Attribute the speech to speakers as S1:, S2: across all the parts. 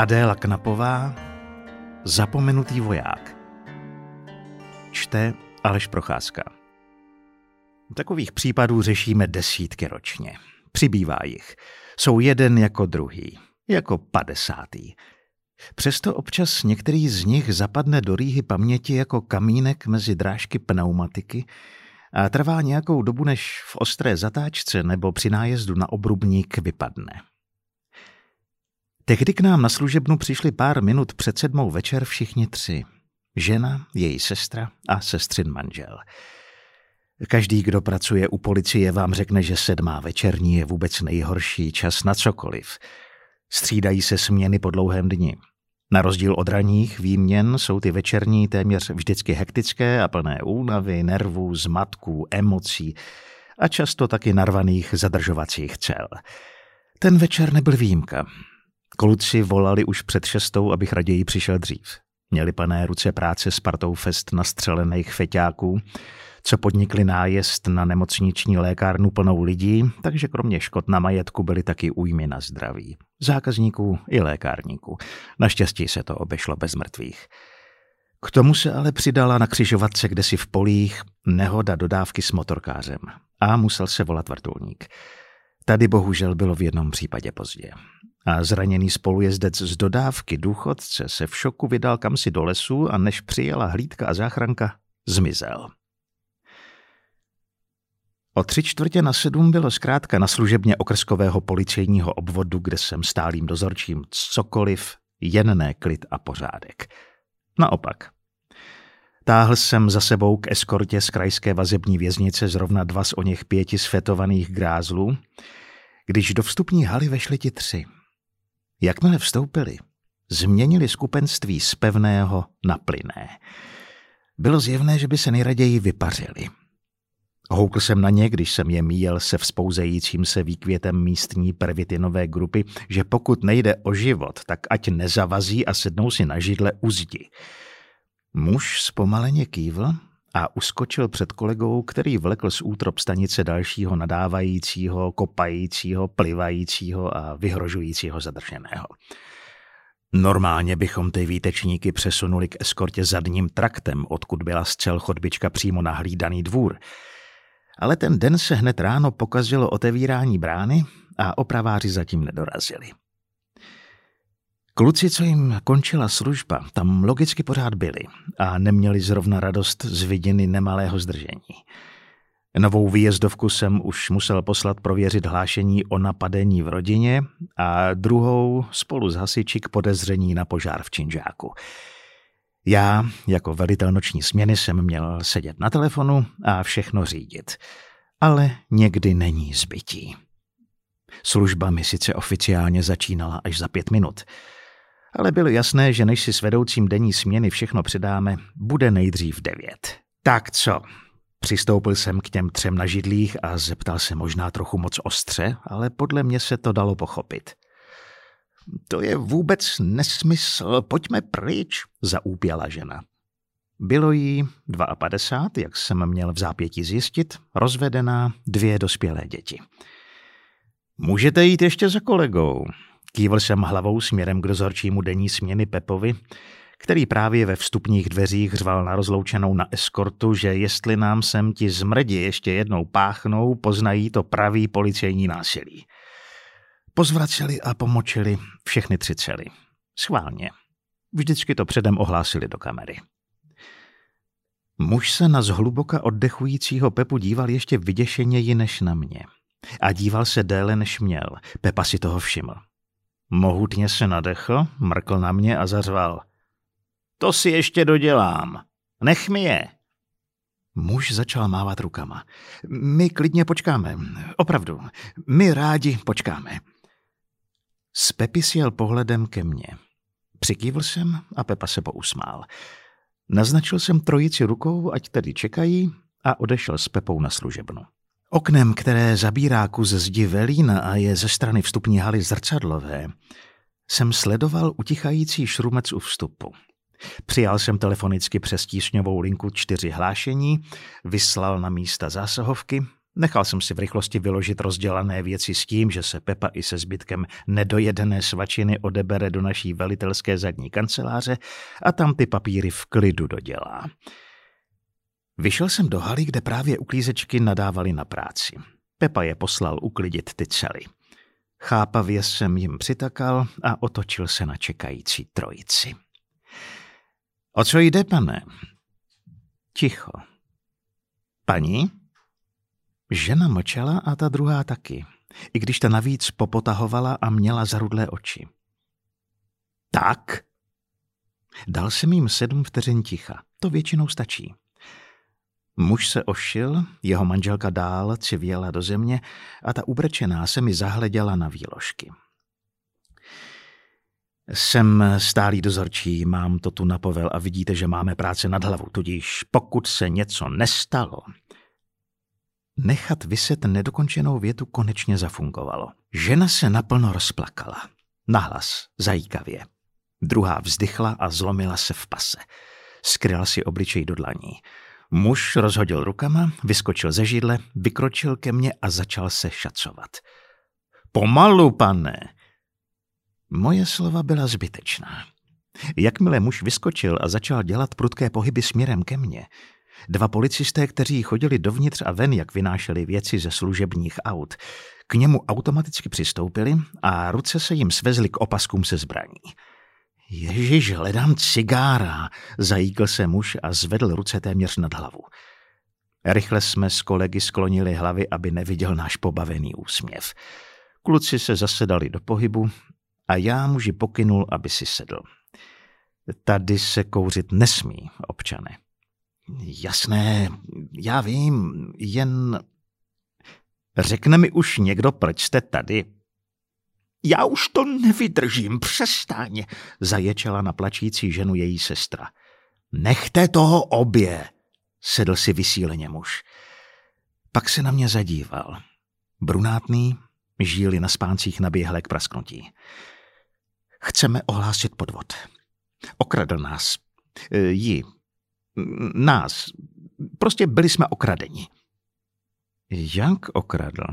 S1: Adéla Knapová Zapomenutý voják Čte Aleš Procházka Takových případů řešíme desítky ročně. Přibývá jich. Jsou jeden jako druhý, jako padesátý. Přesto občas některý z nich zapadne do rýhy paměti jako kamínek mezi drážky pneumatiky a trvá nějakou dobu, než v ostré zatáčce nebo při nájezdu na obrubník vypadne. Tehdy k nám na služebnu přišli pár minut před sedmou večer všichni tři. Žena, její sestra a sestřin manžel. Každý, kdo pracuje u policie, vám řekne, že sedmá večerní je vůbec nejhorší čas na cokoliv. Střídají se směny po dlouhém dni. Na rozdíl od raních výměn jsou ty večerní téměř vždycky hektické a plné únavy, nervů, zmatků, emocí a často taky narvaných zadržovacích cel. Ten večer nebyl výjimka. Kluci volali už před šestou, abych raději přišel dřív. Měli plné ruce práce s partou fest nastřelených feťáků, co podnikli nájezd na nemocniční lékárnu plnou lidí, takže kromě škod na majetku byly taky újmy na zdraví. Zákazníků i lékárníků. Naštěstí se to obešlo bez mrtvých. K tomu se ale přidala na křižovatce kdesi v polích nehoda dodávky s motorkářem a musel se volat vrtulník. Tady bohužel bylo v jednom případě pozdě. A zraněný spolujezdec z dodávky důchodce se v šoku vydal kamsi do lesu a než přijela hlídka a záchranka, zmizel. O tři čtvrtě na sedm bylo zkrátka na služebně okrskového policejního obvodu, kde jsem stálým dozorčím cokoliv, jen ne klid a pořádek. Naopak. Táhl jsem za sebou k eskortě z krajské vazební věznice zrovna dva z o něch pěti světovaných grázlů, když do vstupní haly vešli ti tři. Jakmile vstoupili, změnili skupenství z pevného na plyné. Bylo zjevné, že by se nejraději vypařili – Houkl jsem na ně, když jsem je míjel se vzpouzejícím se výkvětem místní pervitinové grupy, že pokud nejde o život, tak ať nezavazí a sednou si na židle u zdi. Muž zpomaleně kývl a uskočil před kolegou, který vlekl z útrop stanice dalšího nadávajícího, kopajícího, plivajícího a vyhrožujícího zadrženého. Normálně bychom ty výtečníky přesunuli k eskortě zadním traktem, odkud byla zcel chodbička přímo na hlídaný dvůr – ale ten den se hned ráno pokazilo otevírání brány a opraváři zatím nedorazili. Kluci, co jim končila služba, tam logicky pořád byli a neměli zrovna radost z vidiny nemalého zdržení. Novou výjezdovku jsem už musel poslat prověřit hlášení o napadení v rodině a druhou spolu s hasiči k podezření na požár v Činžáku. Já, jako velitel noční směny, jsem měl sedět na telefonu a všechno řídit. Ale někdy není zbytí. Služba mi sice oficiálně začínala až za pět minut, ale bylo jasné, že než si s vedoucím denní směny všechno předáme, bude nejdřív devět. Tak co? Přistoupil jsem k těm třem na židlích a zeptal se možná trochu moc ostře, ale podle mě se to dalo pochopit. To je vůbec nesmysl, pojďme pryč, zaúpěla žena. Bylo jí 52, jak jsem měl v zápěti zjistit, rozvedená, dvě dospělé děti. Můžete jít ještě za kolegou. Kývl jsem hlavou směrem k dozorčímu denní směny Pepovi, který právě ve vstupních dveřích řval na rozloučenou na eskortu, že jestli nám sem ti zmrdi ještě jednou páchnou, poznají to pravý policejní násilí. Pozvraceli a pomočili všechny tři cely. Schválně. Vždycky to předem ohlásili do kamery. Muž se na zhluboka oddechujícího Pepu díval ještě vyděšeněji než na mě. A díval se déle než měl. Pepa si toho všiml. Mohutně se nadechl, mrkl na mě a zařval. To si ještě dodělám. Nech mi je. Muž začal mávat rukama. My klidně počkáme. Opravdu. My rádi počkáme. Z Pepy sjel pohledem ke mně. Přikývl jsem a Pepa se pousmál. Naznačil jsem trojici rukou, ať tady čekají a odešel s Pepou na služebnu. Oknem, které zabírá kus zdi velína a je ze strany vstupní haly zrcadlové, jsem sledoval utichající šrumec u vstupu. Přijal jsem telefonicky přes tísňovou linku čtyři hlášení, vyslal na místa zásahovky Nechal jsem si v rychlosti vyložit rozdělané věci s tím, že se Pepa i se zbytkem nedojedené svačiny odebere do naší velitelské zadní kanceláře a tam ty papíry v klidu dodělá. Vyšel jsem do haly, kde právě uklízečky nadávali na práci. Pepa je poslal uklidit ty cely. Chápavě jsem jim přitakal a otočil se na čekající trojici. O co jde, pane? Ticho. Paní? Žena mlčela a ta druhá taky, i když ta navíc popotahovala a měla zarudlé oči. Tak? Dal jsem jim sedm vteřin ticha. To většinou stačí. Muž se ošil, jeho manželka dál civěla do země a ta ubrečená se mi zahleděla na výložky. Jsem stálý dozorčí, mám to tu na povel a vidíte, že máme práce nad hlavu, tudíž pokud se něco nestalo, Nechat vyset nedokončenou větu konečně zafungovalo. Žena se naplno rozplakala. Nahlas, zajíkavě. Druhá vzdychla a zlomila se v pase. Skryla si obličej do dlaní. Muž rozhodil rukama, vyskočil ze židle, vykročil ke mně a začal se šacovat. Pomalu, pane! Moje slova byla zbytečná. Jakmile muž vyskočil a začal dělat prudké pohyby směrem ke mně, Dva policisté, kteří chodili dovnitř a ven, jak vynášeli věci ze služebních aut, k němu automaticky přistoupili a ruce se jim svezly k opaskům se zbraní. Ježiš, hledám cigára, zajíkl se muž a zvedl ruce téměř nad hlavu. Rychle jsme s kolegy sklonili hlavy, aby neviděl náš pobavený úsměv. Kluci se zasedali do pohybu a já muži pokynul, aby si sedl. Tady se kouřit nesmí, občane. Jasné, já vím, jen... Řekne mi už někdo, proč jste tady? Já už to nevydržím, přestaň, zaječela na plačící ženu její sestra. Nechte toho obě, sedl si vysíleně muž. Pak se na mě zadíval. Brunátný, žíly na spáncích naběhlé k prasknutí. Chceme ohlásit podvod. Okradl nás. E, ji, nás. Prostě byli jsme okradeni. Jak okradl?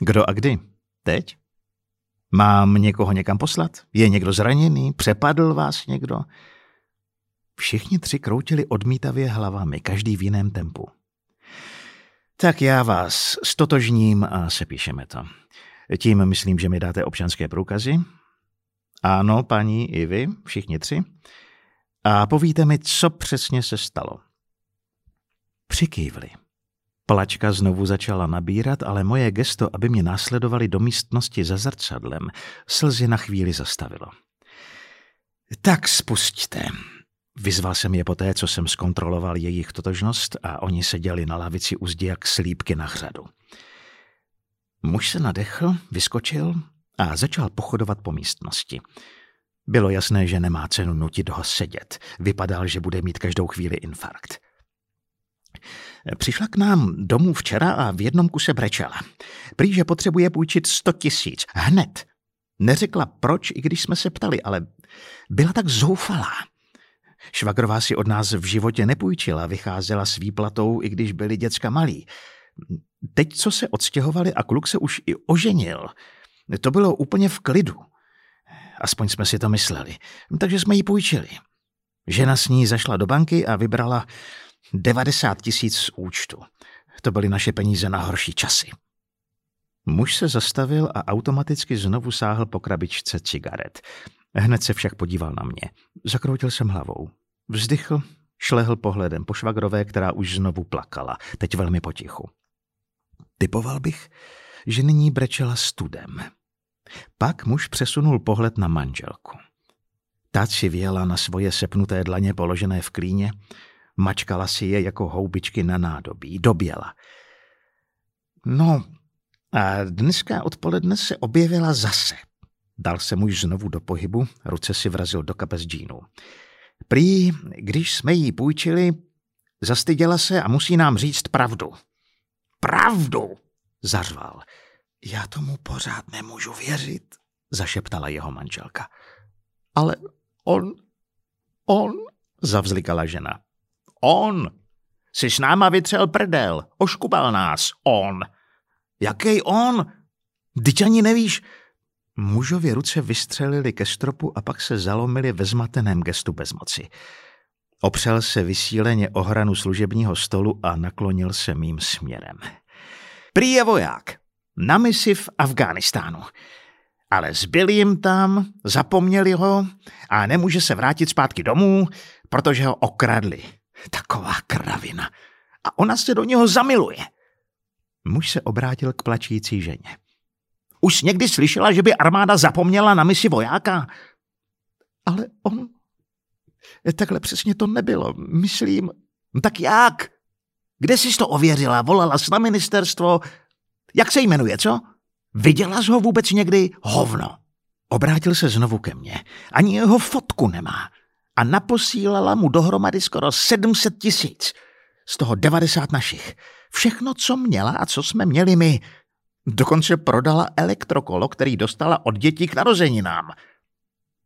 S1: Kdo a kdy? Teď? Mám někoho někam poslat? Je někdo zraněný? Přepadl vás někdo? Všichni tři kroutili odmítavě hlavami, každý v jiném tempu. Tak já vás stotožním a sepíšeme to. Tím myslím, že mi dáte občanské průkazy? Ano, paní, i vy, všichni tři a povíte mi, co přesně se stalo. Přikývli. Plačka znovu začala nabírat, ale moje gesto, aby mě následovali do místnosti za zrcadlem, slzy na chvíli zastavilo. Tak spustíte. Vyzval jsem je poté, co jsem zkontroloval jejich totožnost a oni seděli na lavici u zdi jak slípky na hřadu. Muž se nadechl, vyskočil a začal pochodovat po místnosti. Bylo jasné, že nemá cenu nutit ho sedět. Vypadal, že bude mít každou chvíli infarkt. Přišla k nám domů včera a v jednom kuse brečela. Prý, že potřebuje půjčit sto tisíc. Hned. Neřekla proč, i když jsme se ptali, ale byla tak zoufalá. Švagrová si od nás v životě nepůjčila, vycházela s výplatou, i když byli děcka malí. Teď, co se odstěhovali a kluk se už i oženil, to bylo úplně v klidu. Aspoň jsme si to mysleli. Takže jsme ji půjčili. Žena s ní zašla do banky a vybrala 90 tisíc z účtu. To byly naše peníze na horší časy. Muž se zastavil a automaticky znovu sáhl po krabičce cigaret. Hned se však podíval na mě. Zakroutil jsem hlavou. Vzdychl, šlehl pohledem po švagrové, která už znovu plakala, teď velmi potichu. Typoval bych, že nyní brečela studem. Pak muž přesunul pohled na manželku. Ta věla na svoje sepnuté dlaně položené v klíně, mačkala si je jako houbičky na nádobí, doběla. No, a dneska odpoledne se objevila zase. Dal se muž znovu do pohybu, ruce si vrazil do kapes džínu. Prý, když jsme jí půjčili, zastyděla se a musí nám říct pravdu. Pravdu, zařval. Já tomu pořád nemůžu věřit, zašeptala jeho manželka. Ale on, on, zavzlikala žena. On, Si s náma vytřel prdel, oškubal nás, on. Jaký on? Dyť ani nevíš. Mužově ruce vystřelili ke stropu a pak se zalomili ve zmateném gestu bezmoci. Opřel se vysíleně o hranu služebního stolu a naklonil se mým směrem. Prý je voják. Na misi v Afghánistánu. Ale zbyli jim tam, zapomněli ho a nemůže se vrátit zpátky domů, protože ho okradli. Taková kravina. A ona se do něho zamiluje. Muž se obrátil k plačící ženě. Už někdy slyšela, že by armáda zapomněla na misi vojáka? Ale on... Takhle přesně to nebylo. Myslím... Tak jak? Kde jsi to ověřila? Volala jsi na ministerstvo? Jak se jmenuje, co? Viděla jsi ho vůbec někdy? Hovno. Obrátil se znovu ke mně. Ani jeho fotku nemá. A naposílala mu dohromady skoro 700 tisíc. Z toho 90 našich. Všechno, co měla a co jsme měli my. Dokonce prodala elektrokolo, který dostala od dětí k narozeninám.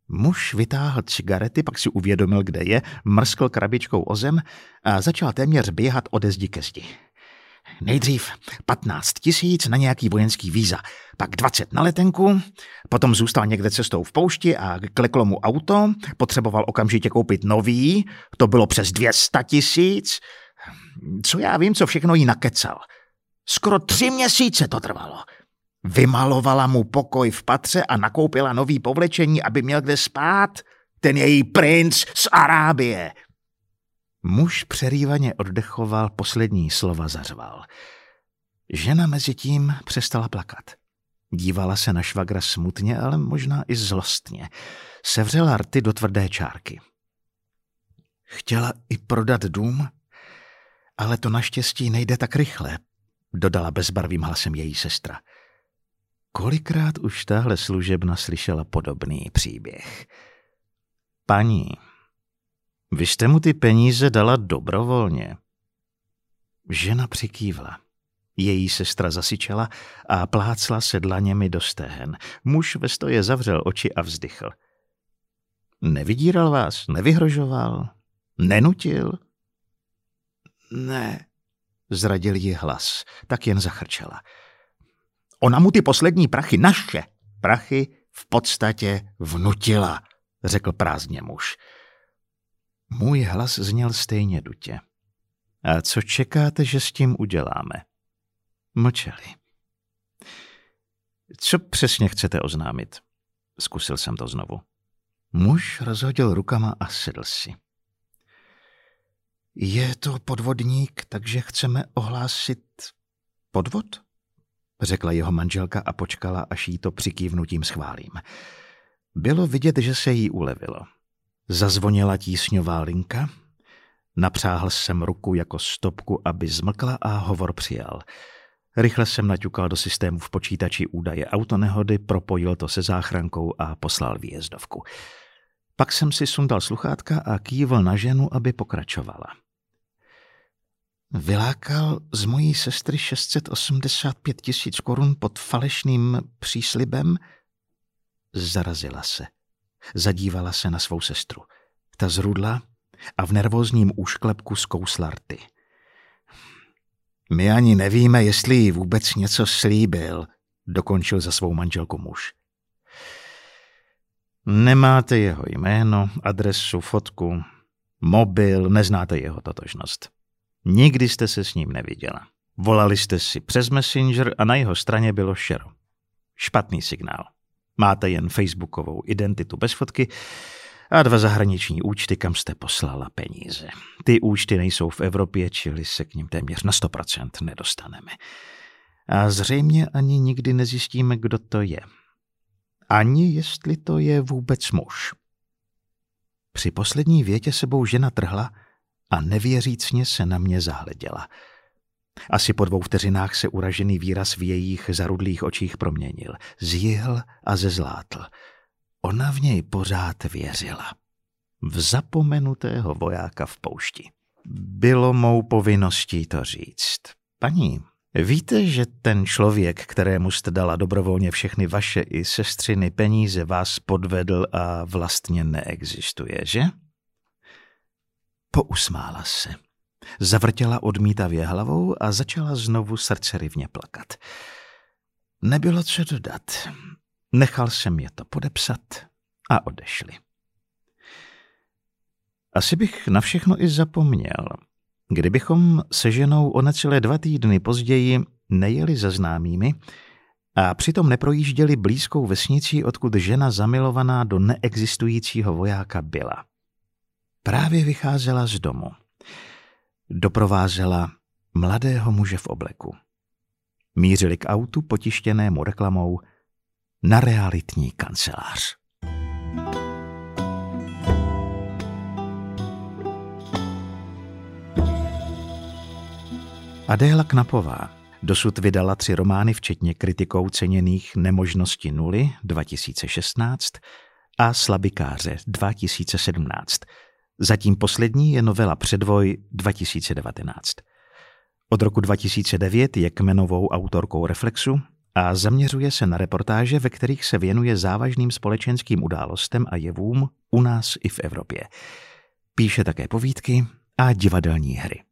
S1: Muž vytáhl cigarety, pak si uvědomil, kde je, mrskl krabičkou o zem a začal téměř běhat ode zdi ke zdi. Nejdřív 15 tisíc na nějaký vojenský víza, pak 20 na letenku, potom zůstal někde cestou v poušti a kleklo mu auto, potřeboval okamžitě koupit nový, to bylo přes 200 tisíc. Co já vím, co všechno jí nakecal. Skoro tři měsíce to trvalo. Vymalovala mu pokoj v patře a nakoupila nový povlečení, aby měl kde spát. Ten její princ z Arábie. Muž přerývaně oddechoval, poslední slova zařval. Žena mezi tím přestala plakat. Dívala se na švagra smutně, ale možná i zlostně. Sevřela rty do tvrdé čárky. Chtěla i prodat dům, ale to naštěstí nejde tak rychle, dodala bezbarvým hlasem její sestra. Kolikrát už tahle služebna slyšela podobný příběh. Paní, vy jste mu ty peníze dala dobrovolně. Žena přikývla. Její sestra zasyčela a plácla se dlaněmi do stehen. Muž ve stoje zavřel oči a vzdychl. Nevydíral vás, nevyhrožoval, nenutil? Ne, zradil ji hlas, tak jen zachrčela. Ona mu ty poslední prachy, naše prachy, v podstatě vnutila, řekl prázdně muž. Můj hlas zněl stejně dutě. A co čekáte, že s tím uděláme? Mlčeli. Co přesně chcete oznámit? Zkusil jsem to znovu. Muž rozhodil rukama a sedl si. Je to podvodník, takže chceme ohlásit podvod? Řekla jeho manželka a počkala, až jí to přikývnutím schválím. Bylo vidět, že se jí ulevilo. Zazvonila tísňová linka, napřáhl jsem ruku jako stopku, aby zmlkla a hovor přijal. Rychle jsem naťukal do systému v počítači údaje autonehody, propojil to se záchrankou a poslal výjezdovku. Pak jsem si sundal sluchátka a kývl na ženu, aby pokračovala. Vylákal z mojí sestry 685 tisíc korun pod falešným příslibem? Zarazila se. Zadívala se na svou sestru. Ta zrudla a v nervózním úšklepku zkousla rty. My ani nevíme, jestli jí vůbec něco slíbil, dokončil za svou manželku muž. Nemáte jeho jméno, adresu, fotku, mobil, neznáte jeho totožnost. Nikdy jste se s ním neviděla. Volali jste si přes Messenger a na jeho straně bylo šero. Špatný signál. Máte jen facebookovou identitu bez fotky a dva zahraniční účty, kam jste poslala peníze. Ty účty nejsou v Evropě, čili se k ním téměř na 100% nedostaneme. A zřejmě ani nikdy nezjistíme, kdo to je. Ani jestli to je vůbec muž. Při poslední větě sebou žena trhla a nevěřícně se na mě zahleděla – asi po dvou vteřinách se uražený výraz v jejich zarudlých očích proměnil. Zjihl a zezlátl. Ona v něj pořád věřila. V zapomenutého vojáka v poušti. Bylo mou povinností to říct. Paní, víte, že ten člověk, kterému jste dala dobrovolně všechny vaše i sestřiny peníze, vás podvedl a vlastně neexistuje, že? Pousmála se. Zavrtěla odmítavě hlavou a začala znovu srdcerivně plakat. Nebylo co dodat. Nechal jsem je to podepsat a odešli. Asi bych na všechno i zapomněl, kdybychom se ženou o necelé dva týdny později nejeli za známými a přitom neprojížděli blízkou vesnici, odkud žena zamilovaná do neexistujícího vojáka byla. Právě vycházela z domu. Doprovázela mladého muže v obleku. Mířili k autu potištěnému reklamou na realitní kancelář. Adéla Knapová dosud vydala tři romány, včetně kritikou ceněných Nemožnosti nuly 2016 a Slabikáře 2017. Zatím poslední je novela Předvoj 2019. Od roku 2009 je kmenovou autorkou Reflexu a zaměřuje se na reportáže, ve kterých se věnuje závažným společenským událostem a jevům u nás i v Evropě. Píše také povídky a divadelní hry.